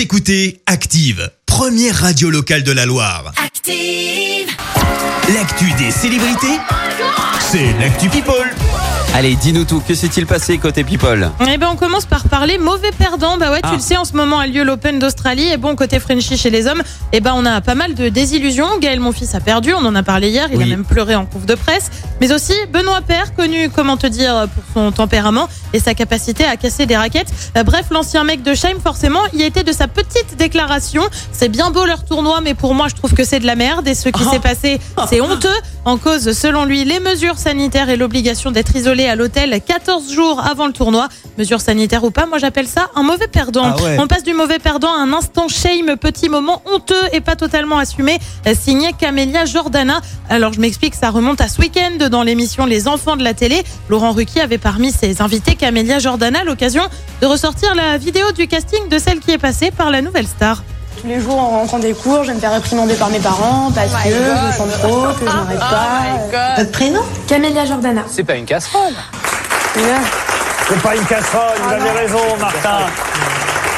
Vous écoutez Active, première radio locale de la Loire. Active. L'actu des célébrités, c'est l'actu People. Allez, dis-nous tout, que s'est-il passé côté People? Eh ben on commence par parler mauvais perdant. Bah ouais, tu Ah. le sais, en ce moment a lieu l'Open d'Australie. Et bon, côté Frenchy chez les hommes, eh ben on a pas mal de désillusions. Gaël, mon fils, a perdu. On en a parlé hier. Il Oui. a même pleuré en conf de presse. Mais aussi Benoît Père, connu, comment te dire, pour son tempérament et sa capacité à casser des raquettes. Euh, bref, l'ancien mec de Scheim, forcément, y était de sa petite déclaration. C'est bien beau leur tournoi, mais pour moi, je trouve que c'est de la merde. Et ce qui s'est passé, c'est honteux. En cause, selon lui, les mesures sanitaires et l'obligation d'être isolé à l'hôtel 14 jours avant le tournoi. Mesures sanitaires ou pas, moi j'appelle ça un mauvais perdant. Ah ouais. On passe du mauvais perdant à un instant shame, petit moment honteux et pas totalement assumé, euh, signé Camélia Jordana. Alors je m'explique, ça remonte à ce week-end dans l'émission Les Enfants de la télé. Laurent Ruquier avait parmi ses invités Camélia Jordana l'occasion de ressortir la vidéo du casting de celle qui est passée par la nouvelle star. Tous les jours, en rentrant des cours, je vais me faire réprimander par mes parents parce que je chante trop, que je n'arrête pas. Votre prénom Camélia Jordana. C'est pas une casserole. C'est pas une casserole, vous avez raison, Martin.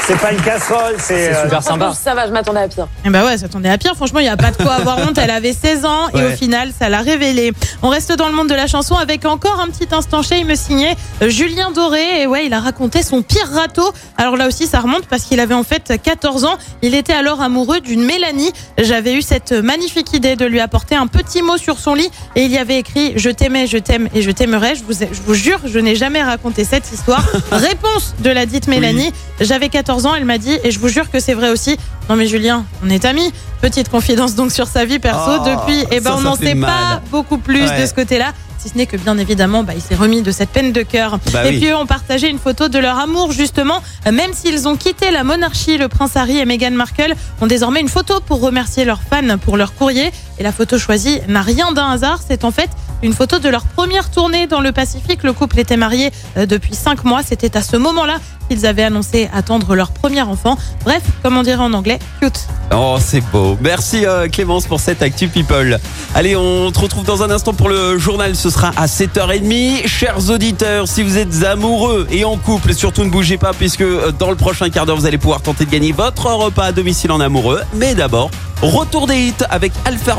C'est pas une casserole, c'est. C'est euh, super sympa. Ça va, je m'attendais à pire. Eh bah ouais, ça attendait à pire. Franchement, il n'y a pas de quoi avoir honte. Elle avait 16 ans et Ouais. au final, ça l'a révélé. On reste dans le monde de la chanson avec encore un petit instant chez il me signait euh, Julien Doré. Et ouais, il a raconté son pire râteau. Alors là aussi, ça remonte parce qu'il avait en fait 14 ans. Il était alors amoureux d'une Mélanie. J'avais eu cette magnifique idée de lui apporter un petit mot sur son lit et il y avait écrit Je t'aimais, je t'aime et je t'aimerai. Je vous, je vous jure, je n'ai jamais raconté cette histoire. Réponse de la dite Mélanie. J'avais 14 ans, elle m'a dit, et je vous jure que c'est vrai aussi. Non mais Julien, on est amis. Petite confidence donc sur sa vie perso. Oh, Depuis, eh ben ça, on n'en sait mal. pas beaucoup plus Ouais. de ce côté-là. Si ce n'est que bien évidemment, bah, il s'est remis de cette peine de cœur. Bah et oui. puis eux ont partagé une photo de leur amour justement, Euh, même s'ils ont quitté la monarchie, le prince Harry et Meghan Markle ont désormais une photo pour remercier leurs fans pour leur courrier. Et la photo choisie n'a rien d'un hasard, c'est en fait une photo de leur première tournée dans le Pacifique. Le couple était marié euh, depuis cinq mois. C'était à ce moment-là qu'ils avaient annoncé attendre leur premier enfant. Bref, comme on dirait en anglais, cute. Oh, c'est beau. Merci euh, Clémence pour cette Actu People. Allez, on te retrouve dans un instant pour le journal. Ce sera à 7h30. Chers auditeurs, si vous êtes amoureux et en couple, surtout ne bougez pas puisque euh, dans le prochain quart d'heure, vous allez pouvoir tenter de gagner votre repas à domicile en amoureux. Mais d'abord, retour des hits avec Alpha.